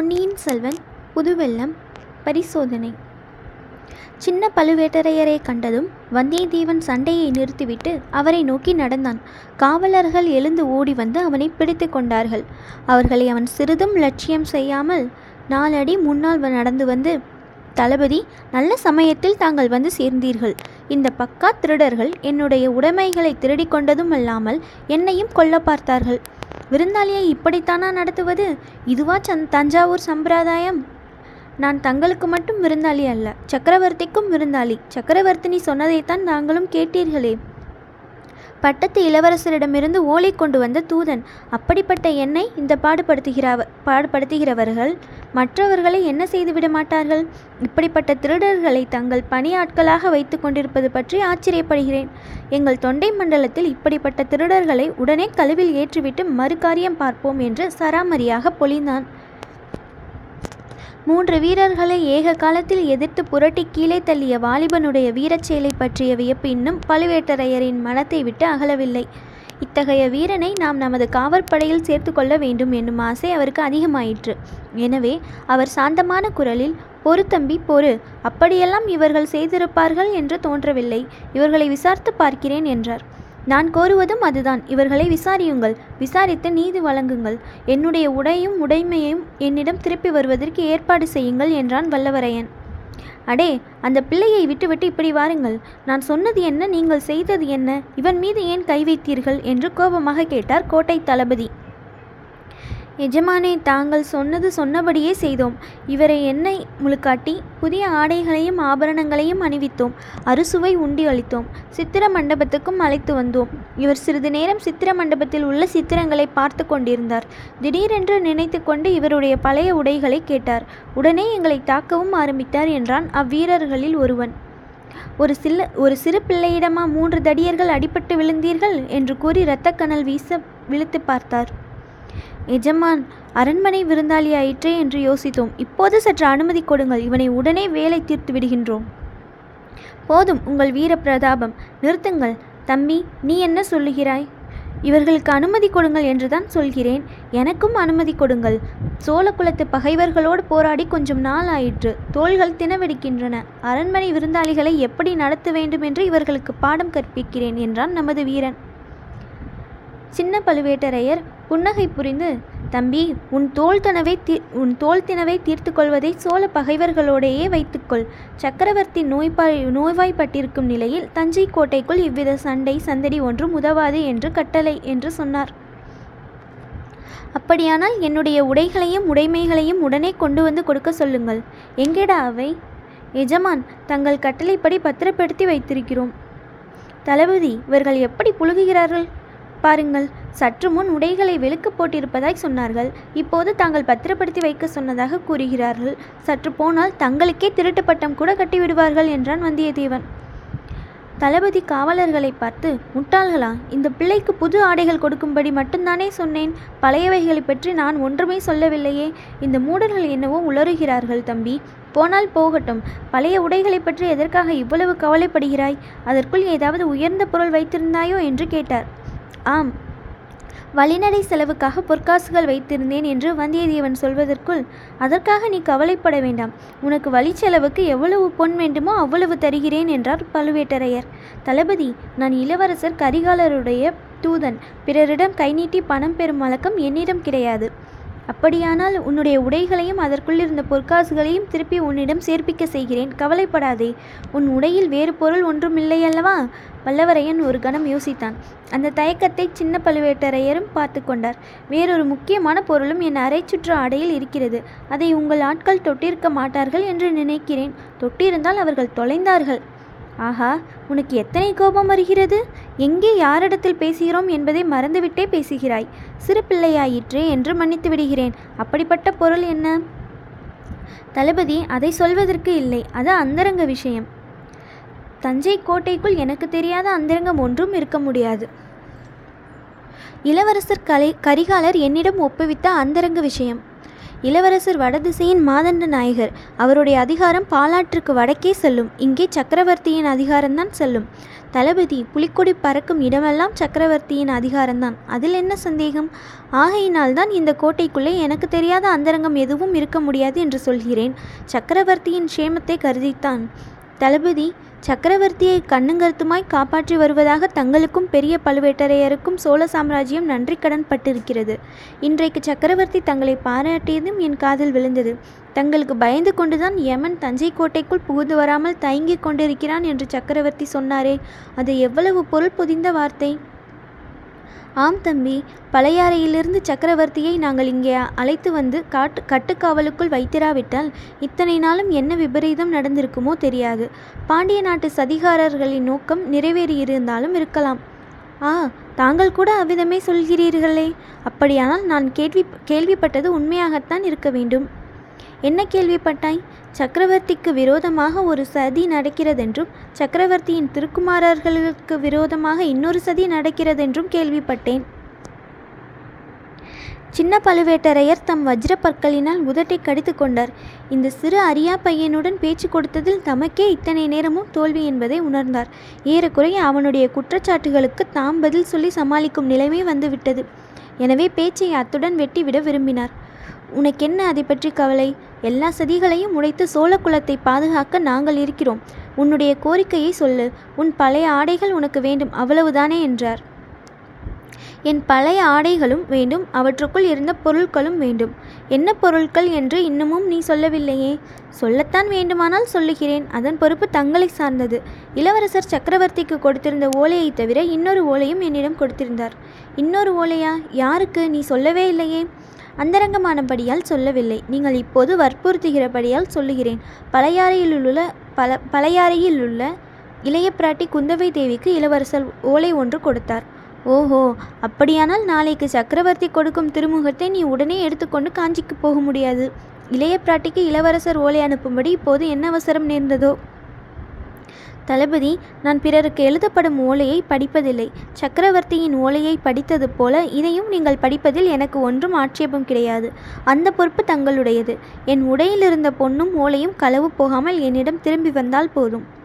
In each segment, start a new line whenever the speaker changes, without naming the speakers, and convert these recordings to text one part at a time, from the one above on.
பொன்னியின் செல்வன் புதுவெள்ளம் பரிசோதனை. சின்ன பழுவேட்டரையரை கண்டதும் வந்தியத்தேவன் சண்டையை நிறுத்திவிட்டு அவரை நோக்கி நடந்தான். காவலர்கள் எழுந்து ஓடி வந்து அவனை பிடித்து கொண்டார்கள். அவர்களை அவன் சிறிதும் லட்சியம் செய்யாமல் நாலடி முன்னால் நடந்து வந்து தளபதி நல்ல சமயத்தில் தாங்கள் வந்து சேர்ந்தீர்கள். இந்த பக்கா திருடர்கள் என்னுடைய உடைமைகளை திருடிக் கொண்டதும் அல்லாமல் என்னையும் கொல்ல பார்த்தார்கள். விருந்தாளியை இப்படித்தானா நடத்துவது? இதுவா சந் தஞ்சாவூர் சம்பிரதாயம். நான் தங்களுக்கு மட்டும் விருந்தாளி அல்ல சக்கரவர்த்திக்கும் விருந்தாளி. சக்கரவர்த்தினி சொன்னதைத்தான் நாங்களும் கேட்டீர்களே. பட்டத்து இளவரசரிடமிருந்து ஓலை கொண்டு வந்த தூதன் அப்படிப்பட்ட என்னை இந்த பாடுபடுத்துகிறவ பாடுபடுத்துகிறவர்கள்? மற்றவர்களை என்ன செய்துவிட மாட்டார்கள்? இப்படிப்பட்ட திருடர்களை தங்கள் பணியாட்களாக வைத்து கொண்டிருப்பது பற்றி ஆச்சரியப்படுகிறேன். எங்கள் தொண்டை மண்டலத்தில் இப்படிப்பட்ட திருடர்களை உடனே கழுவில் ஏற்றிவிட்டு மறுகாரியம் பார்ப்போம் என்று சராமரியாக பொழிந்தான் மூன்று வீரர்களை ஏக காலத்தில் எதிர்த்து புரட்டி கீழே தள்ளிய வாலிபனுடைய வீரச்செயலை பற்றிய வியப்பு இன்னும் பழுவேட்டரையரின் மனத்தை விட்டு அகலவில்லை. இத்தகைய வீரனை நாம் நமது காவற்படையில் சேர்த்து கொள்ள வேண்டும் என்னும் ஆசை அவருக்கு அதிகமாயிற்று. எனவே அவர் சாந்தமான குரலில் பொறு தம்பி பொறு. அப்படியெல்லாம் இவர்கள் செய்திருப்பார்கள் என்று தோன்றவில்லை. இவர்களை விசாரித்து பார்க்கிறேன் என்றார். நான் கோருவதும் அதுதான். இவர்களை விசாரியுங்கள். விசாரித்து நீதி வழங்குங்கள். என்னுடைய உடையும் உடைமையும் என்னிடம் திருப்பி வருவதற்கு ஏற்பாடு செய்யுங்கள் என்றான் வல்லவரையன். அடே அந்த பிள்ளையை விட்டுவிட்டு இப்படி வாருங்கள். நான் சொன்னது என்ன நீங்கள் செய்தது என்ன? இவன் மீது ஏன் கை வைத்தீர்கள்? என்று கோபமாக கேட்டார் கோட்டை தளபதி. எஜமானே தாங்கள் சொன்னது சொன்னபடியே செய்தோம். இவரை எண்ணெய் முழுக்காட்டி புதிய ஆடைகளையும் ஆபரணங்களையும் அணிவித்தோம். அறுசுவை உண்டி அளித்தோம். சித்திர மண்டபத்துக்கும் அழைத்து வந்தோம். இவர் சிறிது நேரம் சித்திர மண்டபத்தில் உள்ள சித்திரங்களை பார்த்து கொண்டிருந்தார். திடீரென்று நினைத்து கொண்டு இவருடைய பழைய உடைகளை கேட்டார். உடனே எங்களை தாக்கவும் ஆரம்பித்தார் என்றான் அவ்வீரர்களில் ஒருவன். ஒரு சில்ல ஒரு சிறு பிள்ளையிடமா மூன்று தடியர்கள் அடிபட்டு விழுந்தீர்கள்? என்று கூறி இரத்தக்கணல் வீச விழுத்து பார்த்தார். எஜமான் அரண்மனை விருந்தாளி ஆயிற்றே என்று யோசித்தோம். இப்போது சற்று அனுமதி கொடுங்கள் இவனை உடனே வேலை தீர்த்து விடுகின்றோம். போதும் உங்கள் வீர பிரதாபம். நிறுத்துங்கள். தம்பி நீ என்ன சொல்லுகிறாய்? இவர்களுக்கு அனுமதி கொடுங்கள் என்றுதான் சொல்கிறேன். எனக்கும் அனுமதி கொடுங்கள். சோழகுலத்து பகைவர்களோடு போராடி கொஞ்சம் நாள் ஆயிற்று. தோள்கள் தினவெடுக்கின்றன அரண்மனை விருந்தாளிகளை எப்படி நடத்த வேண்டும் என்று இவர்களுக்கு பாடம் கற்பிக்கிறேன் என்றான் நமது வீரன். சின்ன பழுவேட்டரையர் புன்னகை புரிந்து தம்பி உன் தோல் தனவை தீ உன் தோல் தினவை தீர்த்து கொள்வதை சோழ பகைவர்களோடையே வைத்துக்கொள். சக்கரவர்த்தி நோய்பாய் நோய்வாய்ப்பட்டிருக்கும் நிலையில் தஞ்சை கோட்டைக்குள் இவ்வித சண்டை சந்தடி ஒன்றும் உதவாது என்று கட்டளை என்று சொன்னார். அப்படியானால் என்னுடைய உடைகளையும் உடைமைகளையும் உடனே கொண்டு வந்து கொடுக்க சொல்லுங்கள். எங்கேடா அவை? எஜமான் தங்கள் கட்டளைப்படி பத்திரப்படுத்தி வைத்திருக்கிறோம். தளபதி இவர்கள் எப்படி புழுகுகிறார்கள்? பாருங்கள் சற்று முன் உடைகளை வெளுக்கு போட்டிருப்பதாய் சொன்னார்கள். இப்போது தாங்கள் பத்திரப்படுத்தி வைக்க சொன்னதாக கூறுகிறார்கள். சற்று போனால் தங்களுக்கே திருட்டு பட்டம் கூட கட்டிவிடுவார்கள் என்றான் வந்தியத்தேவன். தளபதி காவலர்களை பார்த்து முட்டாள்களா இந்த பிள்ளைக்கு புது ஆடைகள் கொடுக்கும்படி மட்டும்தானே சொன்னேன். பழையவைகளை பற்றி நான் ஒன்றுமே சொல்லவில்லையே. இந்த மூடர்கள் என்னவோ உளறுகிறார்கள் தம்பி. போனால் போகட்டும். பழைய உடைகளை பற்றி எதற்காக இவ்வளவு கவலைப்படுகிறாய்? அதற்குள் ஏதாவது உயர்ந்த பொருள் வைத்திருந்தாயோ என்று கேட்டார். ஆம். வழிநடை செலவுக்காக பொற்காசுகள் வைத்திருந்தேன் என்று வந்தியத்தேவன் சொல்வதற்குள் அதற்காக நீ கவலைப்பட வேண்டாம். உனக்கு வழி செலவுக்கு எவ்வளவு பொன் வேண்டுமோ அவ்வளவு தருகிறேன் என்றார் பழுவேட்டரையர். தளபதி நான் இளவரசர் கரிகாலருடைய தூதன். பிறரிடம் கை நீட்டி பணம் பெறும் வழக்கம் என்னிடம் கிடையாது. அப்படியானால் உன்னுடைய உடைகளையும் அதற்குள் இருந்த பொற்காசுகளையும் திருப்பி உன்னிடம் சேர்ப்பிக்க செய்கிறேன். கவலைப்படாதே. உன் உடையில் வேறு பொருள் ஒன்றும் இல்லையல்லவா வல்லவரையன் ஒரு கணம் யோசித்தான். அந்த தயக்கத்தை சின்ன பழுவேட்டரையரும் பார்த்து கொண்டார். வேறொரு முக்கியமான பொருளும் என் அரை சுற்று ஆடையில் இருக்கிறது. அதை உங்கள் ஆட்கள் தொட்டிருக்க மாட்டார்கள் என்று நினைக்கிறேன். தொட்டிருந்தால் அவர்கள் தொலைந்தார்கள். ஆஹா உனக்கு எத்தனை கோபம் வருகிறது? எங்கே யாரிடத்தில் பேசுகிறோம் என்பதை மறந்துவிட்டே பேசுகிறாய். சிறு பிள்ளையாயிற்றே என்று மன்னித்து விடுகிறேன். அப்படிப்பட்ட பொருள் என்ன? தளபதி அதை சொல்வதற்கு இல்லை. அது அந்தரங்க விஷயம். தஞ்சை கோட்டைக்குள் எனக்கு தெரியாத அந்தரங்கம் ஒன்றும் இருக்க முடியாது. இளவரசர் கலை கரிகாலர் என்னிடம் ஒப்புவித்த அந்தரங்க விஷயம். இளவரசர் வடதிசையின் மாதண்ட நாயகர். அவருடைய அதிகாரம் பாலாற்றுக்கு வடக்கே செல்லும். இங்கே சக்கரவர்த்தியின் அதிகாரம்தான் செல்லும். தளபதி புலிக்கொடி பறக்கும் இடமெல்லாம் சக்கரவர்த்தியின் அதிகாரம்தான். அதில் என்ன சந்தேகம்? ஆகையினால்தான் இந்த கோட்டைக்குள்ளே எனக்கு தெரியாத அந்தரங்கம் எதுவும் இருக்க முடியாது என்று சொல்கிறேன். சக்கரவர்த்தியின் க்ஷேமத்தை கருதித்தான். தளபதி சக்கரவர்த்தியை கண்ணுங்கருத்துமாய் காப்பாற்றி வருவதாக தங்களுக்கும் பெரிய பழுவேட்டரையருக்கும் சோழ சாம்ராஜ்யம் நன்றி கடன் பட்டிருக்கிறது. இன்றைக்கு சக்கரவர்த்தி தங்களை பாராட்டியதும் என் காதில் விழுந்தது. தங்களுக்கு பயந்து கொண்டுதான் யமன் தஞ்சை கோட்டைக்குள் புகுந்து வராமல் தயங்கிக் கொண்டிருக்கிறான் என்று சக்கரவர்த்தி சொன்னாரே. அது எவ்வளவு பொருள் பொதிந்த வார்த்தை? ஆம் தம்பி பழையாறையிலிருந்து சக்கரவர்த்தியை நாங்கள் இங்கே அழைத்து வந்து காட்டு கட்டுக்காவலுக்குள் வைத்திராவிட்டால் இத்தனை நாளும் என்ன விபரீதம் நடந்திருக்குமோ தெரியாது. பாண்டிய நாட்டு சதிகாரர்களின் நோக்கம் நிறைவேறியிருந்தாலும் இருக்கலாம். ஆ தாங்கள் கூட அவ்விதமே சொல்கிறீர்களே. அப்படியானால் நான் கேள்வி கேள்விப்பட்டது உண்மையாகத்தான் இருக்க வேண்டும். என்ன கேள்விப்பட்டாய்? சக்கரவர்த்திக்கு விரோதமாக ஒரு சதி நடக்கிறதென்றும் சக்கரவர்த்தியின் திருக்குமாரர்களுக்கு விரோதமாக இன்னொரு சதி நடக்கிறதென்றும் கேள்விப்பட்டேன். சின்ன பழுவேட்டரையர் தம் வஜ்ர பற்களினால் உதட்டை கடித்து கொண்டார். இந்த சிறு அரியா பையனுடன் பேச்சு கொடுத்ததில் தமக்கே இத்தனை நேரமும் தோல்வி என்பதை உணர்ந்தார். ஏறக்குறைய அவனுடைய குற்றச்சாட்டுகளுக்கு தாம் பதில் சொல்லி சமாளிக்கும் நிலைமை வந்துவிட்டது. எனவே பேச்சை அத்துடன் வெட்டிவிட விரும்பினார். உனக்கென்ன அதை பற்றி கவலை? எல்லா சதிகளையும் உடைத்து சோழ குலத்தை பாதுகாக்க நாங்கள் இருக்கிறோம். உன்னுடைய கோரிக்கையை சொல்லு. உன் பழைய ஆடைகள் உனக்கு வேண்டும். அவ்வளவுதானே என்றார். என் பழைய ஆடைகளும் வேண்டும் அவற்றுக்குள் இருந்த பொருட்களும் வேண்டும். என்ன பொருட்கள் என்று இன்னமும் நீ சொல்லவில்லையே? சொல்லத்தான் வேண்டுமானால் சொல்லுகிறேன். அதன் பொறுப்பு தங்களை சார்ந்தது. இளவரசர் சக்கரவர்த்திக்கு கொடுத்திருந்த ஓலையை தவிர இன்னொரு ஓலையும் என்னிடம் கொடுத்திருந்தார். இன்னொரு ஓலையா? யாருக்கு? நீ சொல்லவே இல்லையே. அந்தரங்கமானபடியால் சொல்லவில்லை. நீங்கள் இப்போது வற்புறுத்துகிறபடியால் சொல்லுகிறேன். பழையாறையில் உள்ள பல பழையாறையில் உள்ள இளைய பிராட்டி குந்தவை தேவிக்கு இளவரசர் ஓலை ஒன்று கொடுத்தார். ஓஹோ அப்படியானால் நாளைக்கு சக்கரவர்த்தி கொடுக்கும் திருமுகத்தை நீ உடனே எடுத்துக்கொண்டு காஞ்சிக்கு போக முடியாது. இளைய பிராட்டிக்கு இளவரசர் ஓலை அனுப்பும்படி இப்போது என்ன அவசரம் நேர்ந்ததோ? தளபதி நான் பிறருக்கு எழுதப்படும் ஓலையை படிப்பதில்லை. சக்கரவர்த்தியின் ஓலையை படித்தது போல இதையும் நீங்கள் படிப்பதில் எனக்கு ஒன்றும் ஆட்சேபம் கிடையாது. அந்த பொறுப்பு தங்களுடையது. என் உடையிலிருந்த பொண்ணும் பொன்னும் ஓலையும் களவு போகாமல் என்னிடம் திரும்பி வந்தால் போதும்.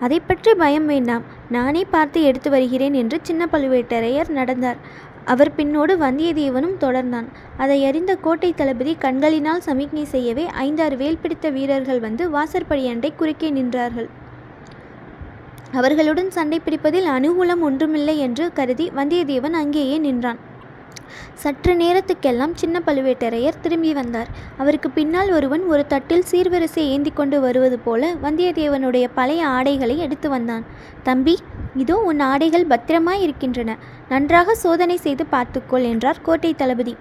அதை பற்றி பயம் வேண்டாம். நானே பார்த்து எடுத்து வருகிறேன் என்று சின்ன பழுவேட்டரையர் நடந்தார். அவர் பின்னோடு வந்தியத்தேவனும் தொடர்ந்தான். அதை அறிந்த கோட்டை தளபதி கண்களினால் சமிக்ஞை செய்யவே ஐந்தாறு வேல் பிடித்த வீரர்கள் வந்து வாசற்படியண்டை குறுக்கே நின்றார்கள். அவர்களுடன் சண்டை பிடிப்பதில் அனுகூலம் ஒன்றுமில்லை என்று கருதி வந்தியத்தேவன் அங்கேயே நின்றான். சற்று நேரத்துக்கெல்லாம் சின்ன பழுவேட்டரையர் திரும்பி வந்தார். அவருக்கு பின்னால் ஒருவன் ஒரு தட்டில் சீர்வரிசை ஏந்தி கொண்டு வருவது போல வந்தியத்தேவனுடைய பழைய ஆடைகளை எடுத்து வந்தான். தம்பி இதோ உன் ஆடைகள் பத்திரமாய் இருக்கின்றன. நன்றாக சோதனை செய்து பார்த்துக்கொள் என்றார் கோட்டை தளபதி.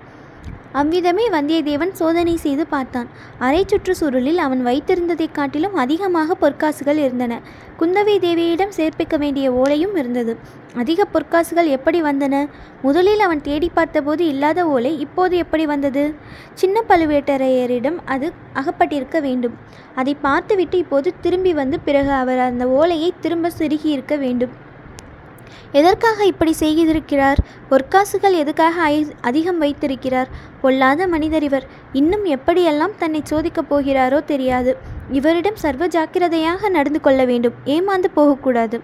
அவ்விதமே வந்தியத்தேவன் சோதனை செய்து பார்த்தான். அரை சுற்று சுருளில் அவன் வைத்திருந்ததைக் காட்டிலும் அதிகமாக பொற்காசுகள் இருந்தன. குந்தவை தேவியிடம் சேர்ப்பிக்க வேண்டிய ஓலையும் இருந்தது. அதிக பொற்காசுகள் எப்படி வந்தன? முதலில் அவன் தேடி பார்த்தபோது இல்லாத ஓலை இப்போது எப்படி வந்தது? சின்ன பழுவேட்டரையரிடம் அது அகப்பட்டிருக்க வேண்டும். அதை பார்த்துவிட்டு இப்போது திரும்பி வந்து பிறகு அவர் அந்த ஓலையை திரும்ப செருகியிருக்க வேண்டும். எதற்காக இப்படி செய்திருக்கிறார்? பொற்காசுகள் எதுக்காக அதிகம் வைத்திருக்கிறார்? பொல்லாத மனிதர் இவர். இன்னும் எப்படியெல்லாம் தன்னை சோதிக்கப் போகிறாரோ தெரியாது. இவரிடம் சர்வ ஜாக்கிரதையாக நடந்து கொள்ள வேண்டும். ஏமாந்து போகக்கூடாது.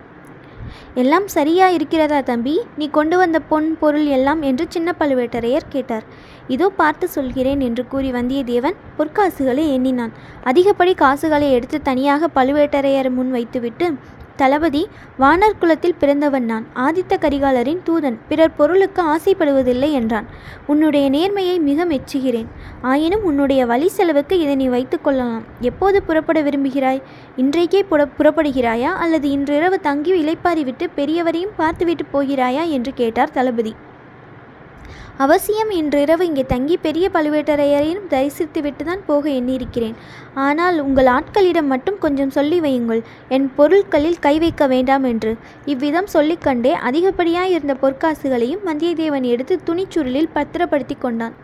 எல்லாம் சரியா இருக்கிறதா தம்பி? நீ கொண்டு வந்த பொன் பொருள் எல்லாம் என்று சின்ன பழுவேட்டரையர் கேட்டார். இதோ பார்த்து சொல்கிறேன் என்று கூறி வந்தியத்தேவன் பொற்காசுகளை எண்ணினான். அதிகப்படி காசுகளை எடுத்து தனியாக பழுவேட்டரையர் முன் வைத்துவிட்டு தளபதி வானர் குலத்தில் பிறந்தவன் நான். ஆதித்த கரிகாலரின் தூதன். பிறர் பொருளுக்கு ஆசைப்படுவதில்லை என்றான். உன்னுடைய நேர்மையை மிக மெச்சுகிறேன். ஆயினும் உன்னுடைய வழி செலவுக்கு இதை நீ வைத்து கொள்ளலாம். எப்போது புறப்பட விரும்புகிறாய்? இன்றைக்கே புற புறப்படுகிறாயா? அல்லது இன்றிரவு தங்கி இலைப்பாரி விட்டு பெரியவரையும் பார்த்துவிட்டு போகிறாயா? என்று கேட்டார் தளபதி. அவசியம் இன்றிரவு இங்கே தங்கி பெரிய பழுவேட்டரையரையும் தரிசித்துவிட்டு தான் போக எண்ணியிருக்கிறேன். ஆனால் உங்கள் ஆட்களிடம் மட்டும் கொஞ்சம் சொல்லி வையுங்கள். என் பொருட்களில் கை வைக்க வேண்டாம் என்று. இவ்விதம் சொல்லிக்கண்டே அதிகப்படியாய் இருந்த பொற்காசுகளையும் வந்தியத்தேவன் எடுத்து துணிச்சுருளில் பத்திரப்படுத்தி கொண்டான்.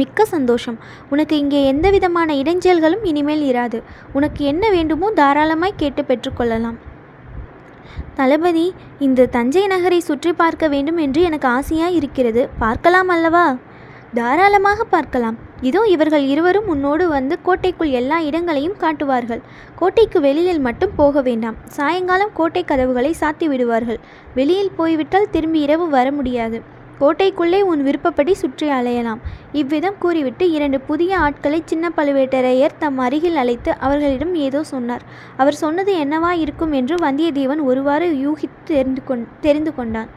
மிக்க சந்தோஷம். உனக்கு இங்கே எந்த விதமான இடைஞ்சல்களும் இனிமேல் இராது. உனக்கு என்ன வேண்டுமோ தாராளமாய் கேட்டு பெற்றுக்கொள்ளலாம் தளபதி இந்த தஞ்சை நகரை சுற்றி பார்க்க வேண்டும் என்று எனக்கு ஆசையாக இருக்கிறது. பார்க்கலாம் அல்லவா? தாராளமாக பார்க்கலாம். இதோ இவர்கள் இருவரும் உன்னோடு வந்து கோட்டைக்குள் எல்லா இடங்களையும் காட்டுவார்கள். கோட்டைக்கு வெளியில் மட்டும் போக வேண்டாம். சாயங்காலம் கோட்டை கதவுகளை சாத்தி விடுவார்கள் வெளியில் போய்விட்டால் திரும்பி இரவு வர முடியாது. கோட்டைக்குள்ளே உன் விருப்பப்படி சுற்றி அலையலாம். இவ்விதம் கூறிவிட்டு இரண்டு புதிய ஆட்களை சின்ன பழுவேட்டரையர் தம் அருகில் அழைத்து அவர்களிடம் ஏதோ சொன்னார். அவர் சொன்னது என்னவா இருக்கும் என்று வந்தியத்தேவன் ஒருவாறு யூகித்து தெரிந்து கொண் தெரிந்து கொண்டான்.